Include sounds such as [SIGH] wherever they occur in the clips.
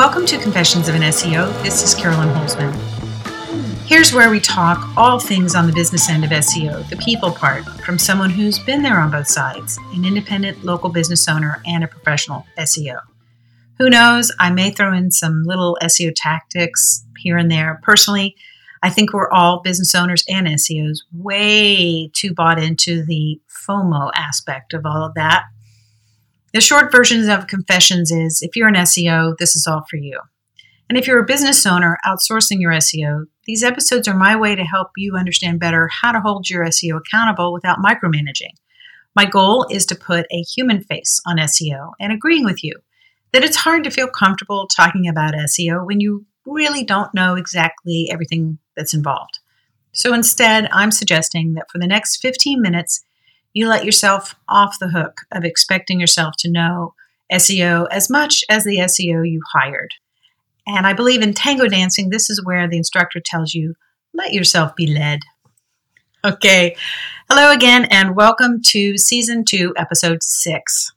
Welcome to Confessions of an SEO. This is Carolyn Holzman. Here's where we talk all things on the business end of SEO, the people part, from someone who's been there on both sides an independent local business owner and a professional SEO. Who knows, I may throw in some little SEO tactics here and there. Personally, I think we're all business owners and SEOs way too bought into the FOMO aspect of all of that the short version of confessions is if you're an SEO, this is all for you. And if you're a business owner outsourcing your SEO, these episodes are my way to help you understand better how to hold your SEO accountable without micromanaging. My goal is to put a human face on SEO and agreeing with you that it's hard to feel comfortable talking about SEO when you really don't know exactly everything that's involved. So instead, I'm suggesting that for the next 15 minutes, you let yourself off the hook of expecting yourself to know SEO as much as the SEO you hired. And I believe in tango dancing, this is where the instructor tells you, let yourself be led. Okay, hello again, and welcome to season two, episode six.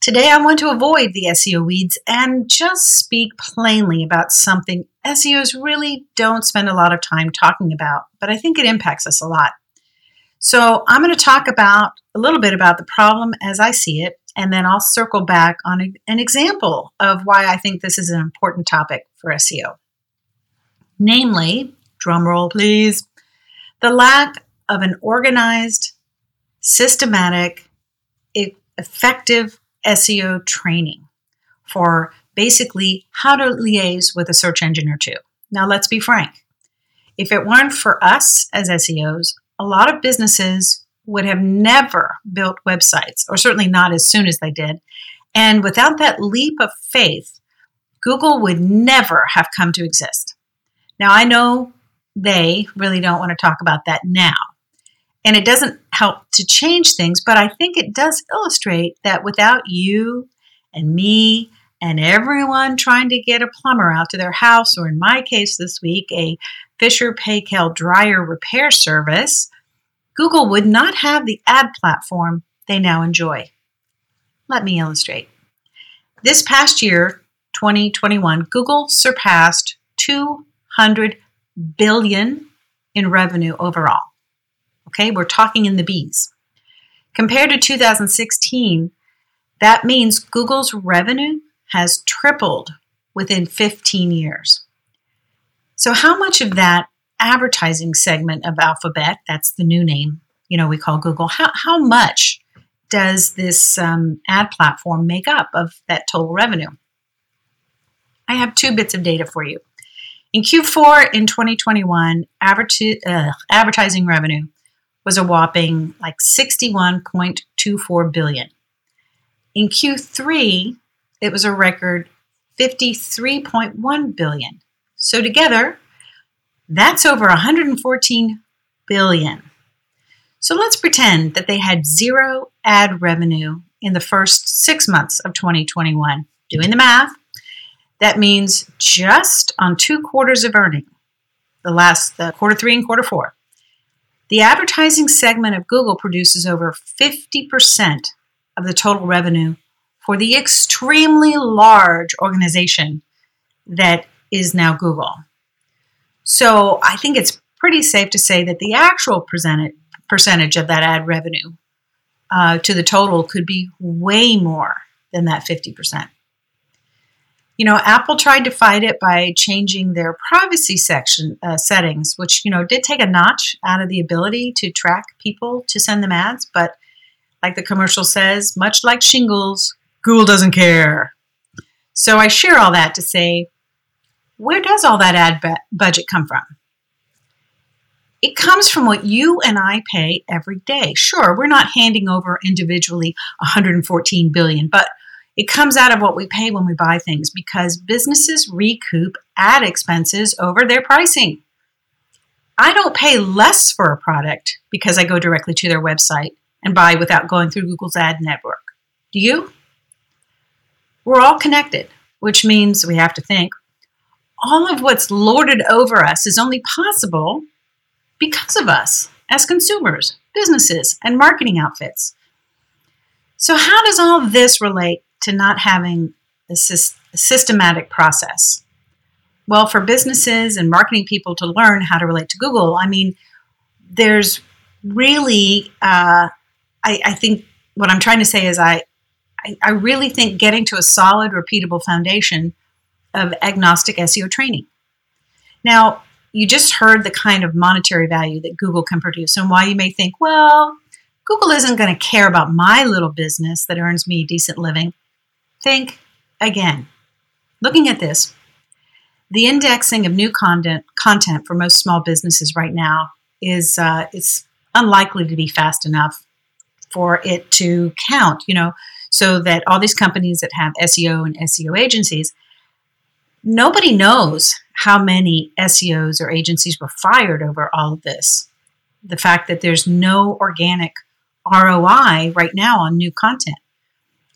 Today, I want to avoid the SEO weeds and just speak plainly about something SEOs really don't spend a lot of time talking about, but I think it impacts us a lot. So I'm going to talk about a little bit about the problem as I see it, and then I'll circle back on a, an example of why I think this is an important topic for SEO. Namely, drumroll please, the lack of an organized, systematic, effective SEO training for basically how to liaise with a search engine or two. Now, let's be frank. If it weren't for us as SEOs, a lot of businesses would have never built websites, or certainly not as soon as they did. And without that leap of faith, Google would never have come to exist. Now, I know they really don't want to talk about that now. And it doesn't help to change things, but I think it does illustrate that without you and me and everyone trying to get a plumber out to their house, or in my case this week, a Fisher Paykel dryer repair service, Google would not have the ad platform they now enjoy. Let me illustrate. This past year, 2021, Google surpassed 200 billion in revenue overall. Okay, we're talking in the B's. Compared to 2016, that means Google's revenue has tripled within 15 years. So, how much of that advertising segment of Alphabet, that's the new name, you know, we call Google, how, how much does this um, ad platform make up of that total revenue? I have two bits of data for you. In Q4 in 2021, uh, advertising revenue was a whopping like 61.24 billion. In Q3, it was a record 53.1 billion. So together, that's over 114 billion. So let's pretend that they had zero ad revenue in the first six months of 2021. Doing the math, that means just on two quarters of earning, the last, the quarter three and quarter four. The advertising segment of Google produces over 50% of the total revenue for the extremely large organization that is now Google. So I think it's pretty safe to say that the actual percentage, of that ad revenue uh, to the total could be way more than that 50%. You know, Apple tried to fight it by changing their privacy section uh, settings, which you know did take a notch out of the ability to track people to send them ads. But like the commercial says, much like shingles, Google doesn't care. So I share all that to say where does all that ad budget come from? It comes from what you and I pay every day. Sure, we're not handing over individually 114 billion, but it comes out of what we pay when we buy things because businesses recoup ad expenses over their pricing. I don't pay less for a product because I go directly to their website and buy without going through Google's ad network. Do you? We're all connected, which means we have to think all of what's lorded over us is only possible because of us as consumers, businesses, and marketing outfits. So, how does all this relate to not having a, a systematic process. Well, for businesses and marketing people to learn how to relate to Google, I mean, there's really, uh, I, I think what I'm trying to say is I, I, I really think getting to a solid, repeatable foundation of agnostic SEO training. Now, you just heard the kind of monetary value that Google can produce and why you may think, well, Google isn't going to care about my little business that earns me a decent living. Think again. Looking at this, the indexing of new content content for most small businesses right now is uh, it's unlikely to be fast enough for it to count. You know, so that all these companies that have SEO and SEO agencies, nobody knows how many SEOs or agencies were fired over all of this. The fact that there's no organic ROI right now on new content.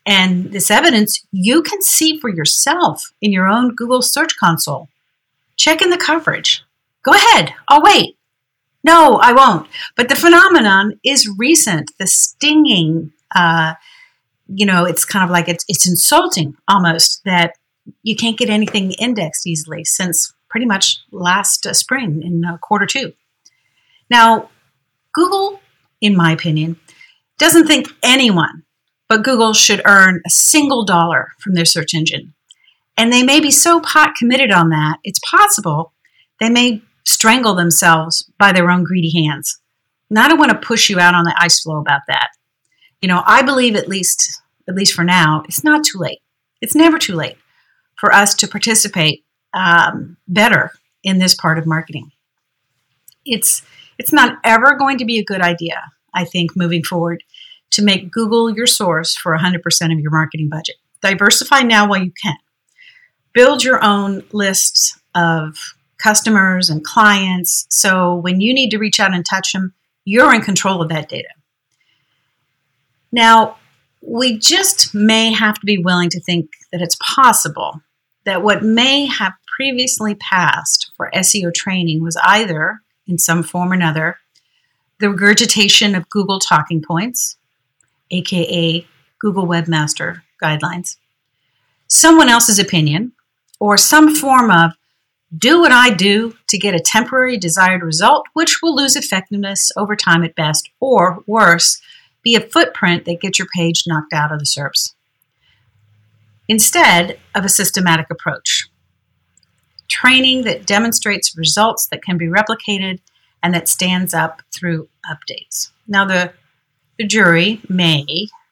And this evidence you can see for yourself in your own Google Search Console. Check in the coverage. Go ahead, I'll wait. No, I won't. But the phenomenon is recent. The stinging uh, you know, it's kind of like it's it's insulting almost that you can't get anything indexed easily since pretty much last uh, spring in uh, quarter two. Now, Google, in my opinion, doesn't think anyone but Google should earn a single dollar from their search engine. And they may be so pot committed on that, it's possible they may strangle themselves by their own greedy hands. And I don't want to push you out on the ice floe about that you know, I believe at least, at least for now, it's not too late. It's never too late for us to participate um, better in this part of marketing. It's it's not ever going to be a good idea, I think, moving forward, to make Google your source for 100% of your marketing budget. Diversify now while you can. Build your own lists of customers and clients so when you need to reach out and touch them, you're in control of that data. Now, we just may have to be willing to think that it's possible that what may have previously passed for SEO training was either, in some form or another, the regurgitation of Google talking points, aka Google Webmaster guidelines, someone else's opinion, or some form of do what I do to get a temporary desired result, which will lose effectiveness over time at best, or worse, be a footprint that gets your page knocked out of the SERPs instead of a systematic approach. Training that demonstrates results that can be replicated and that stands up through updates. Now, the, the jury may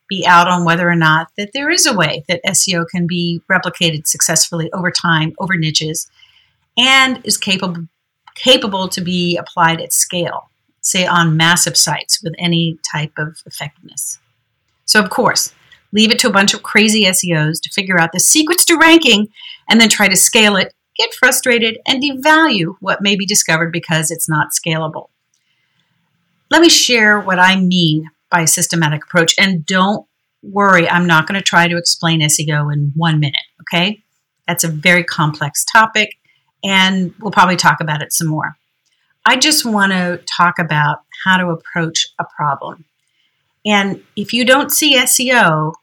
be out on whether or not that there is a way that SEO can be replicated successfully over time, over niches, and is capable capable to be applied at scale say, on massive sites with any type of effectiveness. So, of course, leave it to a bunch of crazy SEOs to figure out the secrets to ranking and then try to scale it, get frustrated, and devalue what may be discovered because it's not scalable. Let me share what I mean by a systematic approach, and don't worry, I'm not going to try to explain SEO in one minute, okay? That's a very complex topic, and we'll probably talk about it some more. I just want to talk about how to approach a problem. And if you don't see SEO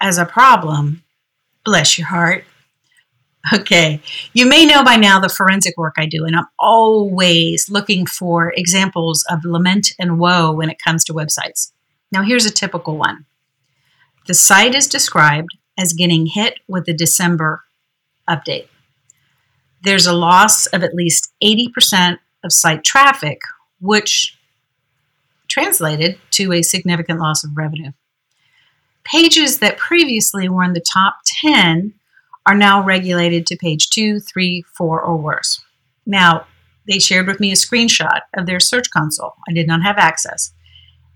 as a problem, bless your heart. [LAUGHS] Okay, you may know by now the forensic work I do, and I'm always looking for examples of lament and woe when it comes to websites. Now, here's a typical one the site is described as getting hit with the December update. There's a loss of at least 80% of site traffic, which translated to a significant loss of revenue. Pages that previously were in the top 10 are now regulated to page 2, 3, 4, or worse. Now, they shared with me a screenshot of their search console. I did not have access.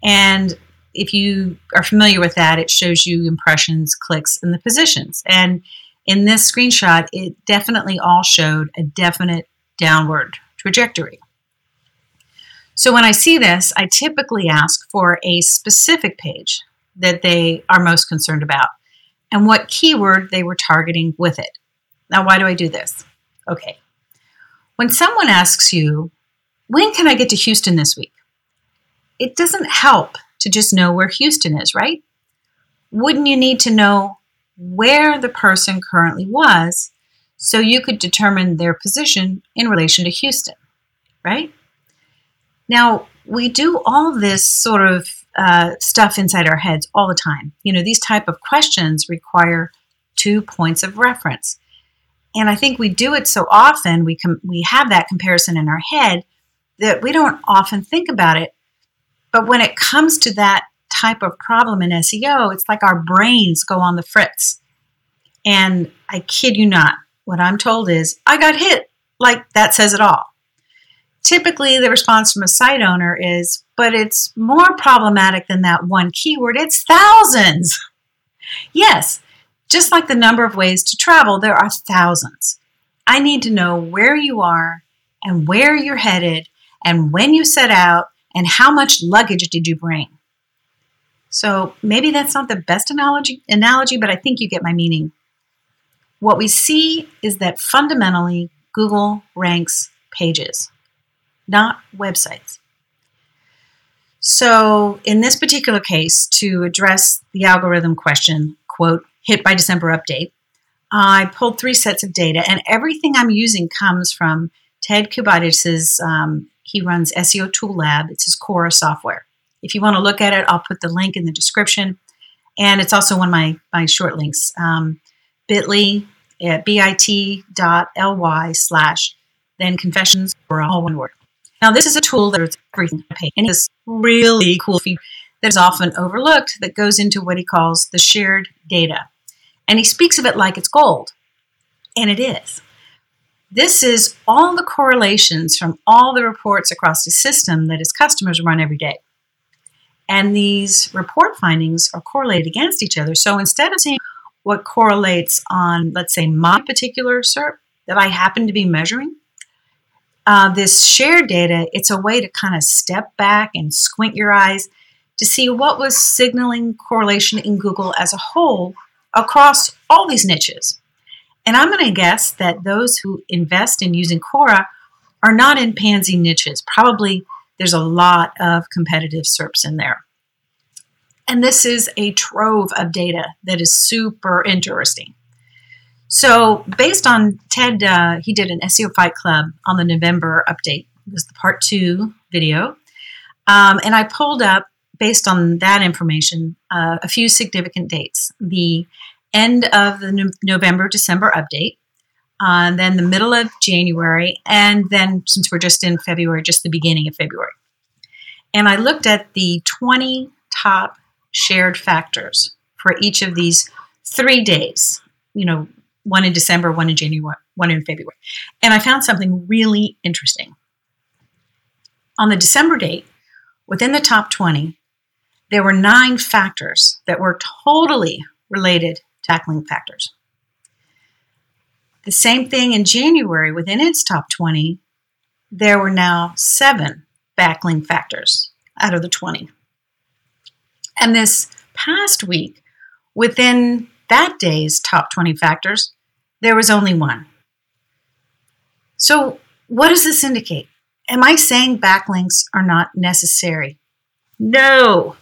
And if you are familiar with that, it shows you impressions, clicks, and the positions. And in this screenshot, it definitely all showed a definite downward trajectory. So when I see this, I typically ask for a specific page that they are most concerned about and what keyword they were targeting with it. Now, why do I do this? Okay. When someone asks you, when can I get to Houston this week? It doesn't help to just know where Houston is, right? Wouldn't you need to know where the person currently was so you could determine their position in relation to Houston, right? Now, we do all this sort of uh, stuff inside our heads all the time. You know, these type of questions require two points of reference. And I think we do it so often, we, com- we have that comparison in our head that we don't often think about it. But when it comes to that type of problem in SEO, it's like our brains go on the fritz. And I kid you not, what I'm told is, I got hit. Like that says it all. Typically, the response from a site owner is, but it's more problematic than that one keyword. It's thousands. Yes, just like the number of ways to travel, there are thousands. I need to know where you are and where you're headed and when you set out and how much luggage did you bring. So maybe that's not the best analogy, analogy, but I think you get my meaning. What we see is that fundamentally Google ranks pages, not websites. So, in this particular case, to address the algorithm question, quote, hit by December update, I pulled three sets of data, and everything I'm using comes from Ted Kubaitis' um, he runs SEO Tool Lab. It's his Cora software. If you want to look at it, I'll put the link in the description. And it's also one of my, my short links. Um, bit.ly at bit.ly slash then confessions or all one word. Now, this is a tool that is everything to pay. And it's really cool feature that is often overlooked that goes into what he calls the shared data. And he speaks of it like it's gold. And it is. This is all the correlations from all the reports across the system that his customers run every day. And these report findings are correlated against each other. So instead of seeing what correlates on, let's say, my particular SERP that I happen to be measuring, uh, this shared data, it's a way to kind of step back and squint your eyes to see what was signaling correlation in Google as a whole across all these niches. And I'm going to guess that those who invest in using Cora are not in pansy niches. Probably there's a lot of competitive SERPs in there. And this is a trove of data that is super interesting. So, based on Ted, uh, he did an SEO Fight Club on the November update. It was the part two video. Um, and I pulled up, based on that information, uh, a few significant dates. The end of the November December update, uh, then the middle of January, and then since we're just in February, just the beginning of February. And I looked at the 20 top shared factors for each of these three days, you know, one in December, one in January, one in February. And I found something really interesting. On the December date, within the top 20, there were nine factors that were totally related backlink factors. The same thing in January within its top 20, there were now seven backlink factors out of the 20. And this past week, within that day's top 20 factors, there was only one. So, what does this indicate? Am I saying backlinks are not necessary? No.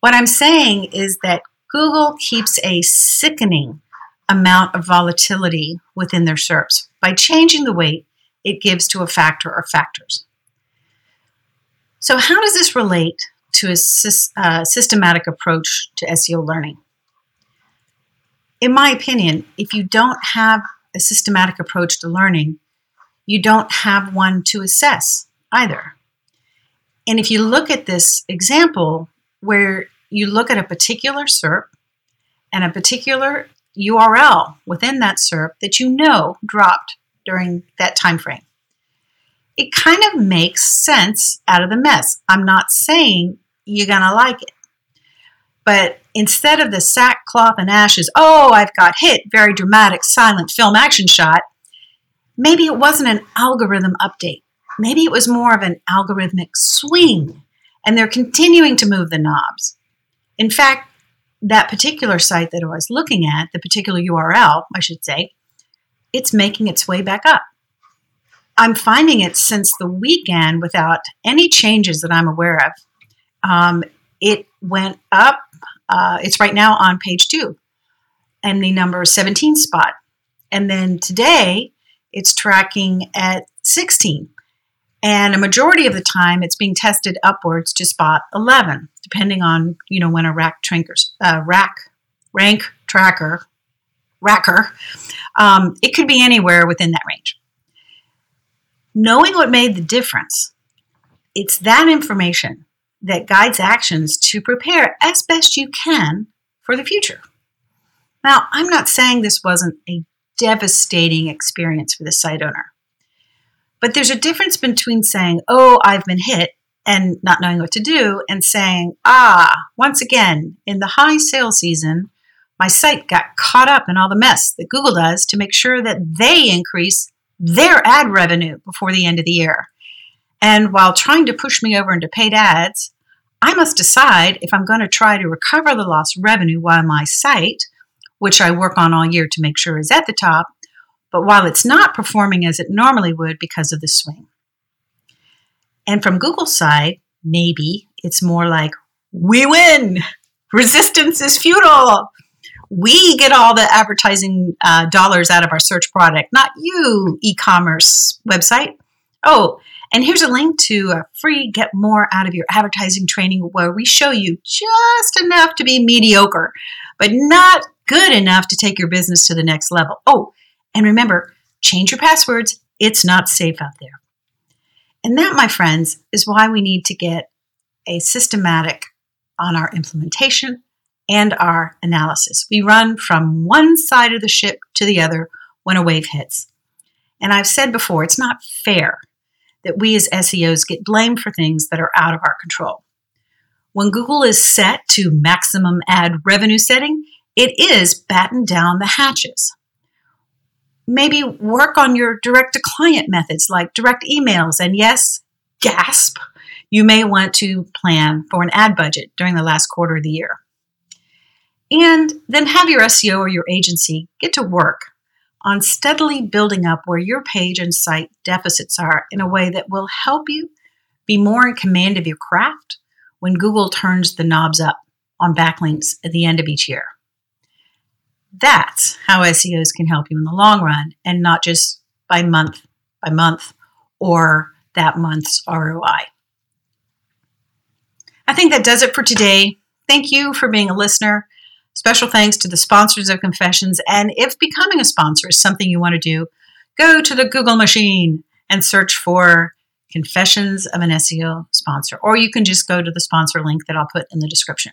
What I'm saying is that Google keeps a sickening amount of volatility within their SERPs by changing the weight it gives to a factor or factors. So, how does this relate to a uh, systematic approach to SEO learning? In my opinion, if you don't have a systematic approach to learning, you don't have one to assess either. And if you look at this example where you look at a particular SERP and a particular URL within that SERP that you know dropped during that time frame. It kind of makes sense out of the mess. I'm not saying you're going to like it. But instead of the sackcloth and ashes, oh, I've got hit, very dramatic, silent film action shot, maybe it wasn't an algorithm update. Maybe it was more of an algorithmic swing, and they're continuing to move the knobs. In fact, that particular site that I was looking at, the particular URL, I should say, it's making its way back up. I'm finding it since the weekend without any changes that I'm aware of. Um, it went up. Uh, it's right now on page two. and the number 17 spot. And then today it's tracking at 16. And a majority of the time it's being tested upwards to spot 11, depending on, you know, when a rack trankers, uh, rack rank tracker, racker, um, it could be anywhere within that range. Knowing what made the difference, it's that information that guides actions to prepare as best you can for the future. Now, I'm not saying this wasn't a devastating experience for the site owner, but there's a difference between saying, Oh, I've been hit, and not knowing what to do, and saying, Ah, once again, in the high sales season, my site got caught up in all the mess that Google does to make sure that they increase their ad revenue before the end of the year. And while trying to push me over into paid ads, I must decide if I'm going to try to recover the lost revenue while my site, which I work on all year to make sure is at the top, but while it's not performing as it normally would because of the swing. And from Google's side, maybe it's more like, we win! Resistance is futile! we get all the advertising uh, dollars out of our search product, not you, e commerce website. Oh, and here's a link to a free Get More Out of Your Advertising training where we show you just enough to be mediocre, but not good enough to take your business to the next level. Oh, and remember, change your passwords. It's not safe out there. And that, my friends, is why we need to get a systematic on our implementation and our analysis. We run from one side of the ship to the other when a wave hits. And I've said before, it's not fair that we as SEOs get blamed for things that are out of our control. When Google is set to maximum ad revenue setting, it is batten down the hatches. Maybe work on your direct to client methods like direct emails. And yes, gasp, you may want to plan for an ad budget during the last quarter of the year. And then have your SEO or your agency get to work on steadily building up where your page and site deficits are in a way that will help you be more in command of your craft when Google turns the knobs up on backlinks at the end of each year. That's how SEOs can help you in the long run and not just by month by month or that month's ROI. I think that does it for today. Thank you for being a listener. Special thanks to the sponsors of Confessions. And if becoming a sponsor is something you want to do, go to the Google machine and search for Confessions of an SEO sponsor. Or you can just go to the sponsor link that I'll put in the description.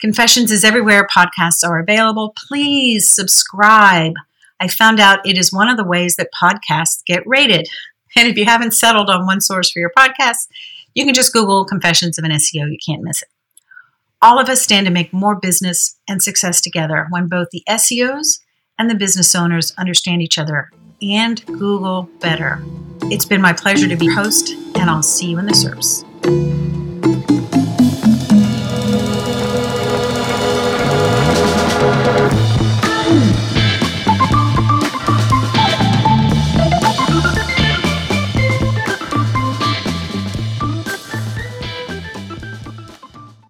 Confessions is everywhere podcasts are available. Please subscribe. I found out it is one of the ways that podcasts get rated. And if you haven't settled on one source for your podcast, you can just Google Confessions of an SEO. You can't miss it. All of us stand to make more business and success together when both the SEOs and the business owners understand each other and Google better. It's been my pleasure to be host, and I'll see you in the SERPs.